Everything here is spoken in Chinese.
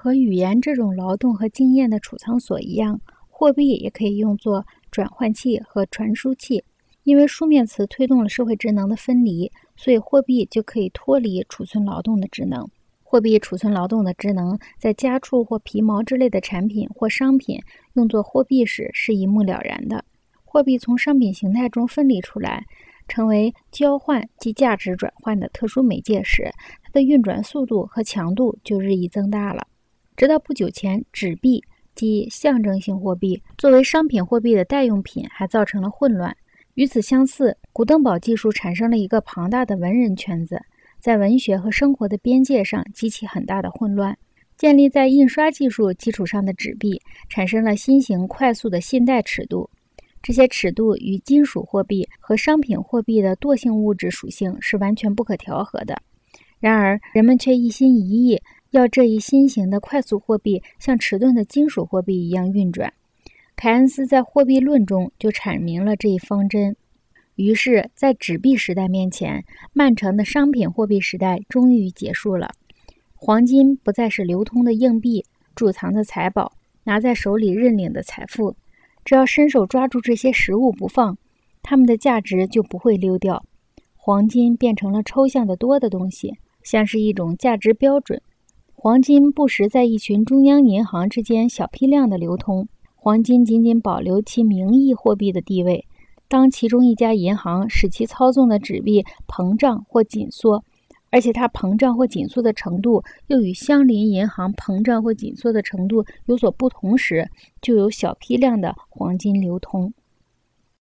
和语言这种劳动和经验的储藏所一样，货币也可以用作转换器和传输器。因为书面词推动了社会职能的分离，所以货币就可以脱离储存劳动的职能。货币储存劳动的职能，在家畜或皮毛之类的产品或商品用作货币时是一目了然的。货币从商品形态中分离出来，成为交换及价值转换的特殊媒介时，它的运转速度和强度就日益增大了。直到不久前，纸币即象征性货币作为商品货币的代用品还造成了混乱。与此相似，古登堡技术产生了一个庞大的文人圈子，在文学和生活的边界上激起很大的混乱。建立在印刷技术基础上的纸币产生了新型快速的信贷尺度，这些尺度与金属货币和商品货币的惰性物质属性是完全不可调和的。然而，人们却一心一意。要这一新型的快速货币像迟钝的金属货币一样运转，凯恩斯在《货币论》中就阐明了这一方针。于是，在纸币时代面前，漫长的商品货币时代终于结束了。黄金不再是流通的硬币、贮藏的财宝、拿在手里认领的财富。只要伸手抓住这些实物不放，它们的价值就不会溜掉。黄金变成了抽象的多的东西，像是一种价值标准。黄金不时在一群中央银行之间小批量的流通，黄金仅仅保留其名义货币的地位。当其中一家银行使其操纵的纸币膨胀或紧缩，而且它膨胀或紧缩的程度又与相邻银行膨胀或紧缩的程度有所不同时，就有小批量的黄金流通。